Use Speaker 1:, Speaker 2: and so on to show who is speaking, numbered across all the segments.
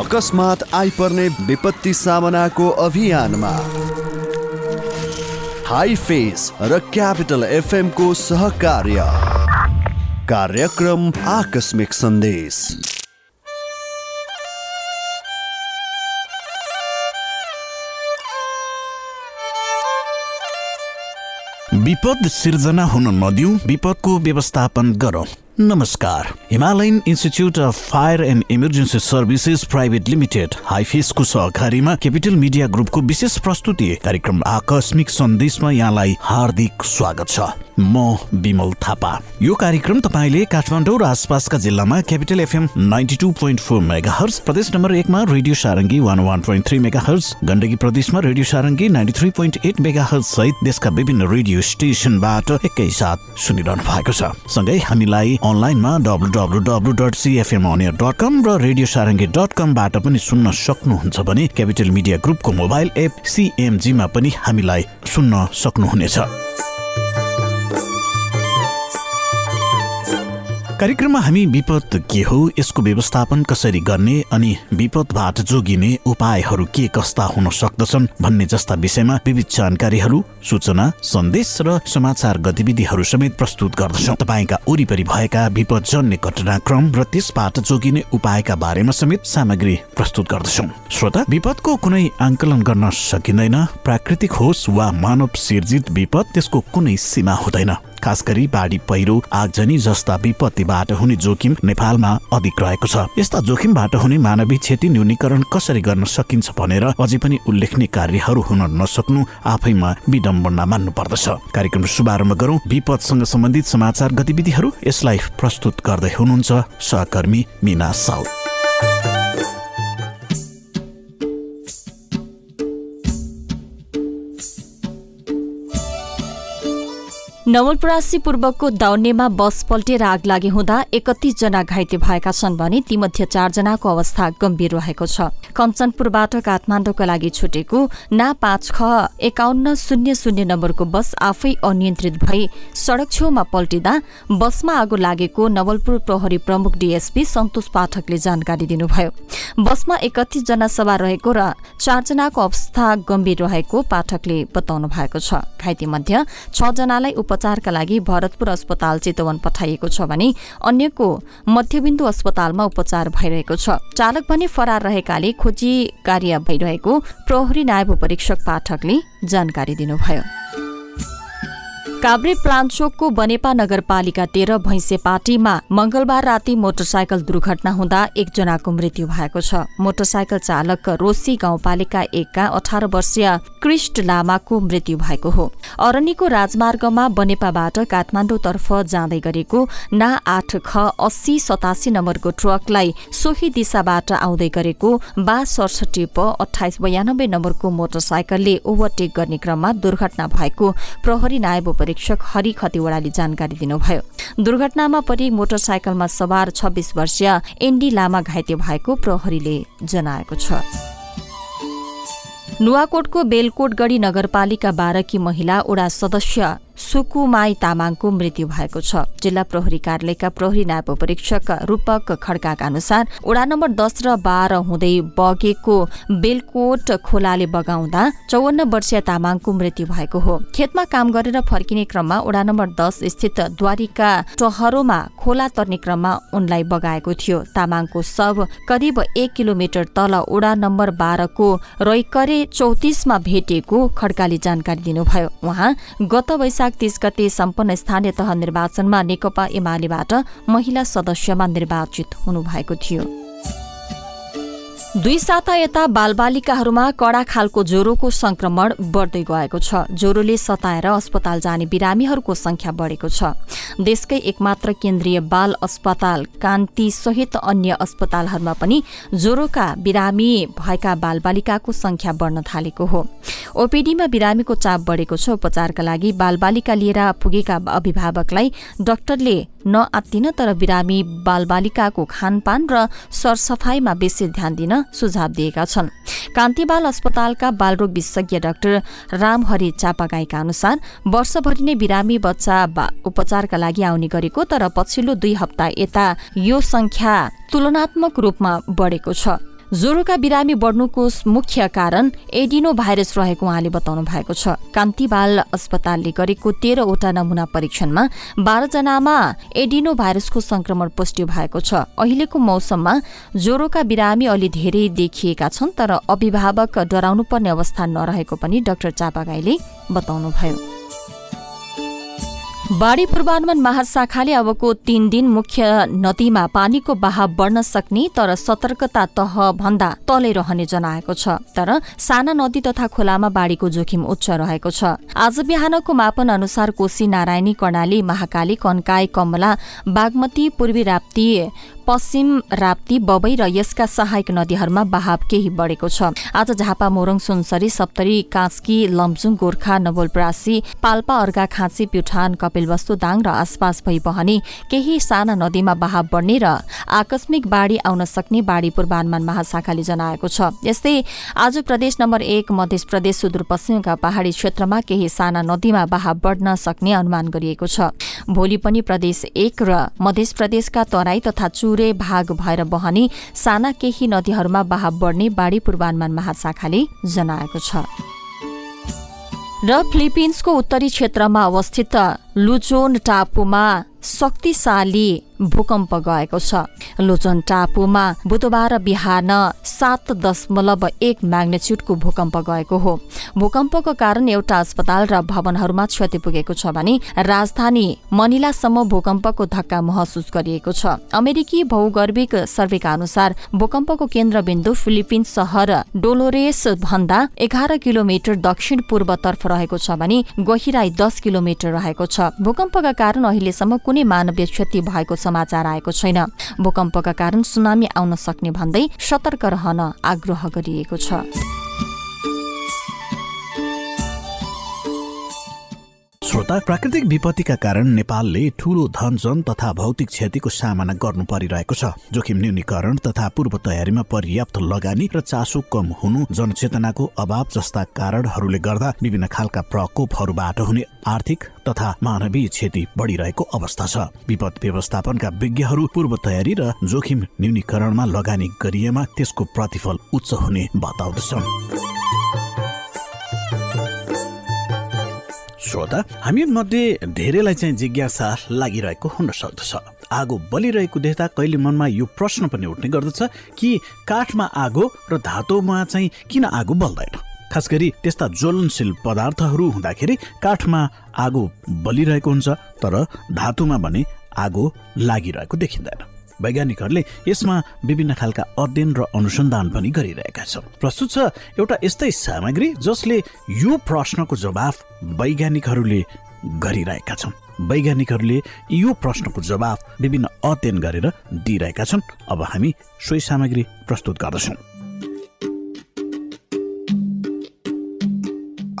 Speaker 1: अकस्मात आइपर्ने विपत्ति सामनाको अभियानमा। हाई फेस र क्यापिटल एफएमको सहकार्य। कार्यक्रम आकस्मिक सन्देश।
Speaker 2: विपद सिर्जना हुन नदिऊ विपदको व्यवस्थापन गरौँ। नमस्कार। Himalayan institute of fire and emergency services private limited हाइफेसको सहकारीमा क्यापिटल मिडिया ग्रुपको विशेष प्रस्तुति कार्यक्रम आकस्मिक सन्देशमा यहाँलाई हार्दिक स्वागत छ। म विमल थापा। यो कार्यक्रम तपाईँले काठमाडौँ र आसपासका जिल्लामा capital FM ninety two point four megahertz प्रदेश नम्बर एकमा radio Sarangi one one point three megahertz Gandaki प्रदेशमा radio Sarangi ninety three point eight megahertz सहित देशका विभिन्न रेडियो स्टेसनबाट एकैसाथ सुनिरहनु भएको छ। सँगै हामीलाई अनलाइनमा W W W dot CFM अनियर dot com र रेडियो सारङ्गी डट कमबाट पनि सुन्न सक्नुहुन्छ भने क्यापिटल मिडिया ग्रुपको मोबाइल एप सिएमजीमा पनि हामीलाई सुन्न सक्नुहुनेछ। कार्यक्रममा हामी विपद के हो यसको व्यवस्थापन कसरी गर्ने अनि विपदबाट जोगिने उपायहरू के कस्ता हुन सक्दछन् भन्ने जस्ता विषयमा विविध जानकारीहरू सूचना सन्देश र समाचार गतिविधिहरू समेत प्रस्तुत गर्दछौँ। तपाईँका वरिपरि भएका विपदजन्य घटनाक्रम र त्यसबाट जोगिने उपायका बारेमा समेत सामग्री प्रस्तुत गर्दछौँ। श्रोता विपदको कुनै आङ्कलन गर्न सकिँदैन। प्राकृतिक होस् वा मानव सिर्जित विपद त्यसको कुनै सीमा हुँदैन। खास गरी बाढी पहिरो आगजनी जस्ता विपत्तिबाट हुने जोखिम नेपालमा अधिक रहेको छ। यस्ता जोखिमबाट हुने मानवीय क्षति न्यूनीकरण कसरी गर्न सकिन्छ भनेर अझै पनि उल्लेखनीय कार्यहरू हुन नसक्नु आफैमा विडम्बना मान्नु पर्दछ कार्यक्रम शुभारम्भ गरौँ। विपदसँग सम्बन्धित समाचार गतिविधिहरू यसलाई प्रस्तुत गर्दै हुनुहुन्छ सहकर्मी मिना साउथ
Speaker 3: नवलपरासी पूर्वको दाउनेमा बस पल्टेर आग लागे हुँदा एकतिस जना घाइते भएका छन् भने तीमध्ये चारजनाको अवस्था गम्भीर रहेको छ। कञ्चनपुरबाट काठमाडौँका लागि छुटेको ना पाँच ख एकाउन्न शून्य शून्य नम्बरको बस आफै अनियन्त्रित भई सड़क छेउमा पल्टिँदा बसमा आगो लागेको नवलपुर प्रहरी प्रमुख डीएसपी सन्तोष पाठकले जानकारी दिनुभयो। बसमा एकतिस जना सवार रहेको र चारजनाको अवस्था गम्भीर रहेको पाठकले बताउनु भएको छ। घाइते मध्ये छ जनालाई उपचारका लागि भरतपुर अस्पताल चितवन पठाइएको छ भने अन्यको मध्यबिन्दु अस्पतालमा उपचार भइरहेको छ। चालक भने फरार रहेकाले खोजी कार्य भइरहेको प्रहरी नायब परीक्षक पाठकले जानकारी दिनुभयो। काभ्रे प्लान्चोकको बनेपा नगरपालिका तेह्र भैँसे पार्टीमा मंगलबार राति मोटरसाइकल दुर्घटना हुँदा एकजनाको मृत्यु भएको छ। मोटरसाइकल चालक रोसी गाउँपालिका एकका अठार वर्षीय क्रिस्ट लामाको मृत्यु भएको हो। अरनीको राजमार्गमा बनेपाबाट काठमाडौँतर्फ जाँदै गरेको ना आठ ख अस्सी सतासी नम्बरको ट्रकलाई सोही दिशाबाट आउँदै गरेको बा सडसठी प अठाइस बयानब्बे नम्बरको मोटरसाइकलले ओभरटेक गर्ने क्रममा दुर्घटना भएको प्रहरी नायब परीक्षक हरि खतिवड़ाले जानकारी दिनुभयो। दुर्घटनामा परि मोटरसाइकलमा सवार छब्बीस वर्षीय एन्डी लामा घाइते भएको प्रहरीले जनाएको छ। नुवाकोटको बेलकोटगढी नगरपालिका बाह्रकी महिला ओडा सदस्य सुकुमाई तामाङको मृत्यु भएको छ। जिल्ला प्रहरी कार्यालयका प्रहरी नायब परीक्षक रूपक खड्काका अनुसार ओडा नम्बर दस र बाह्र हुँदै बगेको बेलकोट खोलाले बगाउँदा चौवन्न वर्षीय तामाङको मृत्यु भएको हो। खेतमा काम गरेर फर्किने क्रममा ओडा नम्बर दस स्थित द्वारिका टहरोमा खोला तर्ने क्रममा उनलाई बगाएको थियो। तामाङको शव करिब एक किलोमिटर तल ओडा नम्बर बाह्रको रैकरे चौतिसमा भेटिएको खड्काले जानकारी दिनुभयो। उहाँ गत वैशाख तीस गते सम्पन्न स्थानीय तह निर्वाचनमा नेकपा एमालेबाट महिला सदस्यमा निर्वाचित हुनुभएको थियो। दुई साता यता बालबालिकाहरूमा कडा खालको ज्वरोको संक्रमण बढ्दै गएको छ। ज्वरोले सताएर अस्पताल जाने बिरामीहरूको संख्या बढेको छ। देशकै एकमात्र केन्द्रीय बाल अस्पताल कान्ति सहित अन्य अस्पतालहरूमा पनि ज्वरोका बिरामी भएका बालबालिकाको संख्या बढ्न थालेको हो। ओपीडीमा बिरामीको चाप बढेको छ। उपचारका लागि बालबालिका लिएर पुगेका अभिभावकलाई डाक्टरले नआत्तिन तर बिरामी बालबालिकाको खानपान र सरसफाईमा बेसी ध्यान दिन सुझाव दिएका छन्। कान्ति बाल अस्पतालका बालरोग विशेषज्ञ डाक्टर रामहरि चापागाईका अनुसार वर्षभरि नै बिरामी बच्चा उपचारका लागि आउने गरेको तर पछिल्लो दुई हप्ता यता यो संख्या तुलनात्मक रूपमा बढेको छ। ज्वरोका बिरामी बढ्नुको मुख्य कारण एडिनो भाइरस रहेको उहाँले बताउनु भएको छ। कान्तिबाल अस्पतालले गरेको तेह्रवटा नमुना परीक्षणमा बाह्रजनामा एडिनो भाइरसको संक्रमण पुष्टि भएको छ। अहिलेको मौसममा ज्वरोका बिरामी अलि धेरै देखिएका छन् तर अभिभावक डराउनु पर्ने अवस्था नरहेको पनि डाक्टर चापागाईले बताउनुभयो। बाढी पूर्वानुमान महाशाखाले अबको तीन दिन मुख्य नदीमा पानीको बहाव बढ्न सक्ने तर सतर्कता तह भन्दा तलै रहने जनाएको छ। तर साना नदी तथा खोलामा बाढीको जोखिम उच्च रहेको छ। आज बिहानको मापन अनुसार कोशी नारायणी कर्णाली महाकाली कन्काई कमला बागमती पूर्वी राप्ती पश्चिम राप्ती बबई र यसका सहायक नदीहरूमा बहाव केही बढेको छ। आज झापा मोरङ सुनसरी सप्तरी काँस्की लम्चुङ गोर्खा नवलप्रासी पाल्पा अर्घा खाँची प्युठान कपिलवस्तु दाङ र आसपास भई बहने केही साना नदीमा बहाव बढ्ने र आकस्मिक बाढ़ी आउन सक्ने बाढ़ी पूर्वानुमान महाशाखाले जनाएको छ। यस्तै आज प्रदेश नम्बर एक मध्य प्रदेश सुदूरपश्चिमका पहाड़ी क्षेत्रमा केही साना नदीमा बहाव बढ्न सक्ने अनुमान गरिएको छ। भोलि पनि प्रदेश एक र मध्य प्रदेशका तराई तथा चुर पुरै भाग भएर बहने साना केही नदीहरूमा बहाव बढ्ने बाढी पूर्वानुमान महाशाखाले जनाएको छ। र फिलिपिन्सको उत्तरी क्षेत्रमा अवस्थित लुचोन टापुमा शक्तिशाली भूकम्प गएको छ। लोचन टापुमा बुधबार बिहान सात दशमलव एक म्याग्नेच्युडको भूकम्प गएको हो। भूकम्पको कारण एउटा अस्पताल र भवनहरूमा क्षति पुगेको छ भने राजधानी मनिलासम्म भूकम्पको धक्का महसुस गरिएको छ। अमेरिकी भौगर्भिक सर्वेका अनुसार भूकम्पको केन्द्रबिन्दु फिलिपिन्स सहर डोलोरेस भन्दा एघार किलोमिटर दक्षिण पूर्वतर्फ रहेको छ भने गहिराई दस किलोमिटर रहेको छ। भूकम्पका कारण अहिलेसम्म कुनै मानवीय क्षति भएको समाचार आएको छैन। भूकम्पका कारण सुनामी आउन सक्ने भन्दै सतर्क रहन आग्रह गरिएको छ।
Speaker 2: श्रोता प्राकृतिक विपत्तिका कारण नेपालले ठूलो धनजन तथा भौतिक क्षतिको सामना गर्नु परिरहेको छ। जोखिम न्यूनीकरण तथा पूर्व तयारीमा पर्याप्त लगानी र चासो कम हुनु जनचेतनाको अभाव जस्ता कारणहरूले गर्दा विभिन्न खालका प्रकोपहरूबाट हुने आर्थिक तथा मानवीय क्षति बढिरहेको अवस्था छ। विपद व्यवस्थापनका विज्ञहरू पूर्व तयारी र जोखिम न्यूनीकरणमा लगानी गरिएमा त्यसको प्रतिफल उच्च हुने बताउँदछ श्रोता हामी मध्ये धेरैलाई चाहिँ जिज्ञासा लागिरहेको हुन सक्दछ आगो बलिरहेको देख्दा कहिले मनमा यो प्रश्न पनि उठ्ने गर्दछ कि काठमा आगो र धातोमा चाहिँ किन आगो बल्दैन? खास गरी त्यस्ता ज्वलनशील पदार्थहरू हुँदाखेरि काठमा आगो बलिरहेको हुन्छ तर धातुमा भने आगो लागिरहेको देखिँदैन। वैज्ञानिकहरूले यसमा विभिन्न खालका अध्ययन र अनुसन्धान पनि गरिरहेका छन्। प्रस्तुत छ एउटा यस्तै सामग्री जसले यो प्रश्नको जवाफ वैज्ञानिकहरूले गरिरहेका छन्। वैज्ञानिकहरूले यो प्रश्नको जवाफ विभिन्न अध्ययन गरेर दिइरहेका छन्। अब हामी सोही सामग्री प्रस्तुत गर्दछौँ।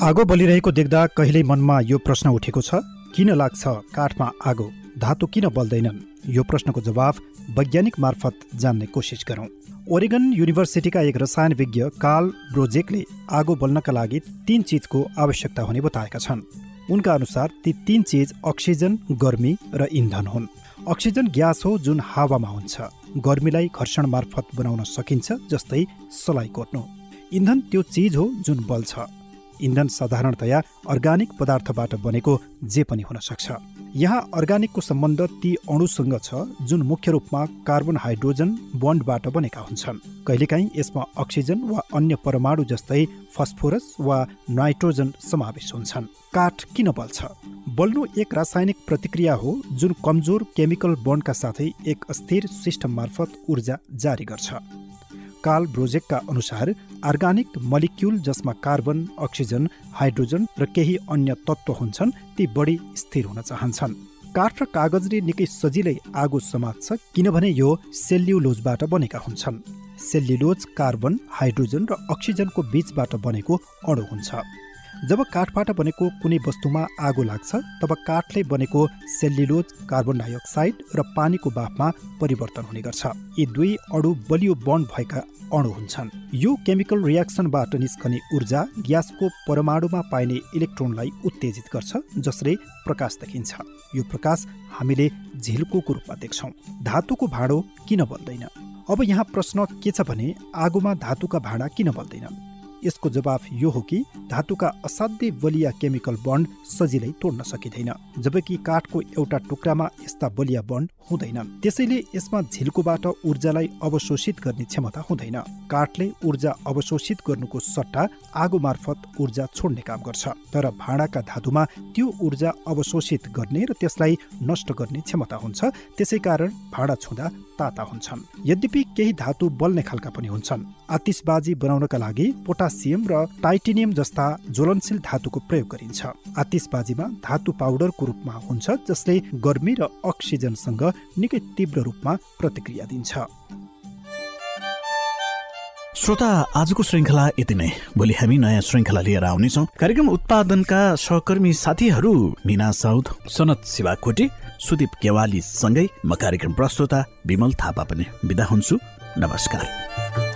Speaker 4: आगो बलिरहेको देख्दा कहिल्यै मनमा यो प्रश्न उठेको छ? किन लाग्छ काठमा आगो? धातु किन बल्दैनन्? यो प्रश्नको जवाफ वैज्ञानिक मार्फत जान्ने कोसिस गरौँ। ओरेगन युनिभर्सिटीका एक रसायन विज्ञ कार्ल ब्रोजेकले आगो बल्नका लागि तीन चिजको आवश्यकता हुने बताएका छन्। उनका अनुसार ती तीन चिज अक्सिजन गर्मी र इन्धन हुन्। अक्सिजन ग्यास हो जुन हावामा हुन्छ। गर्मीलाई घर्षण मार्फत बनाउन सकिन्छ जस्तै सलाई कोट्नु। इन्धन त्यो चिज हो जुन बल्छ। इन्धन साधारणतया अर्गानिक पदार्थबाट बनेको जे पनि हुन सक्छ। यहाँ अर्गानिकको सम्बन्ध ती अणुसँग छ जुन मुख्य रूपमा कार्बन हाइड्रोजन बन्डबाट बनेका हुन्छन्। कहिलेकाहीँ यसमा अक्सिजन वा अन्य परमाणु जस्तै फस्फोरस वा नाइट्रोजन समावेश हुन्छन्। काठ किन बल्छ? बल्नु एक रासायनिक प्रतिक्रिया हो जुन कमजोर केमिकल बन्डका साथै एक अस्थिर सिस्टम मार्फत ऊर्जा जारी गर्छ। काल ब्रोजेकका अनुसार अर्गानिक मलिक्युल जसमा कार्बन अक्सिजन हाइड्रोजन र केही अन्य तत्त्व हुन्छन् ती बढी स्थिर हुन चाहन्छन्। काठ र कागजले निकै सजिलै आगो समात्छ किनभने यो सेल्युलोजबाट बनेका हुन्छन्। सेल्युलोज कार्बन हाइड्रोजन र अक्सिजनको बीचबाट बनेको अणु हुन्छ। जब काठबाट बनेको कुनै वस्तुमा आगो लाग्छ तब काठले बनेको सेल्युलोज कार्बन डाइअक्साइड र पानीको बाफमा परिवर्तन हुने गर्छ। यी दुई अणु बलियो बन्ड भएका अणु हुन्छन्। यो केमिकल रियाक्सनबाट निस्कने ऊर्जा ग्यासको परमाणुमा पाइने इलेक्ट्रोनलाई उत्तेजित गर्छ जसले प्रकाश देखिन्छ। यो प्रकाश हामीले झिल्को रूपमा देख्छौँ। धातुको भाँडो किन बन्दैन अब यहाँ प्रश्न के छ भने आगोमा धातुका भाँडा किन बल्दैनन् यसको जवाफ यो हो कि धातुका असाध्यै बलिया केमिकल बन्ड सजिलै तोड्न सकिँदैन जबकि काठको एउटा टुक्रामा यस्ता बलिया बन्ड हुँदैनन् त्यसैले यसमा झिल्कोबाट ऊर्जालाई अवशोषित गर्ने क्षमता हुँदैन। काठले ऊर्जा अवशोषित गर्नुको सट्टा आगो मार्फत ऊर्जा छोड्ने काम गर्छ तर भाँडाका धातुमा त्यो ऊर्जा अवशोषित गर्ने र त्यसलाई नष्ट गर्ने क्षमता हुन्छ। त्यसै कारण भाँडा छुँदा ताता हुन्छन्। यद्यपि केही धातु बल्ने खालका पनि हुन्छन्। आतिसबाजी बनाउनका लागि पोटासियम र टाइटेनियम जस्ता ज्वलनशील धातुको प्रयोग गरिन्छ। आतिसबाजीमा धातु पाउडरको रूपमा हुन्छ जसले गर्मी र अक्सिजनसँग निकै तीव्र रूपमा प्रतिक्रिया दिन्छ।
Speaker 2: श्रोता आजको श्रृङ्खला यति नै। भोलि हामी नयाँ श्रृङ्खला लिएर आउनेछौँ। कार्यक्रम उत्पादनका सहकर्मी साथीहरू मिना साउद सनत शिवाकोटी सुदीप केवाली सँगै म कार्यक्रम प्रस्तुता विमल थापा पनि बिदा हुन्छु। नमस्कार।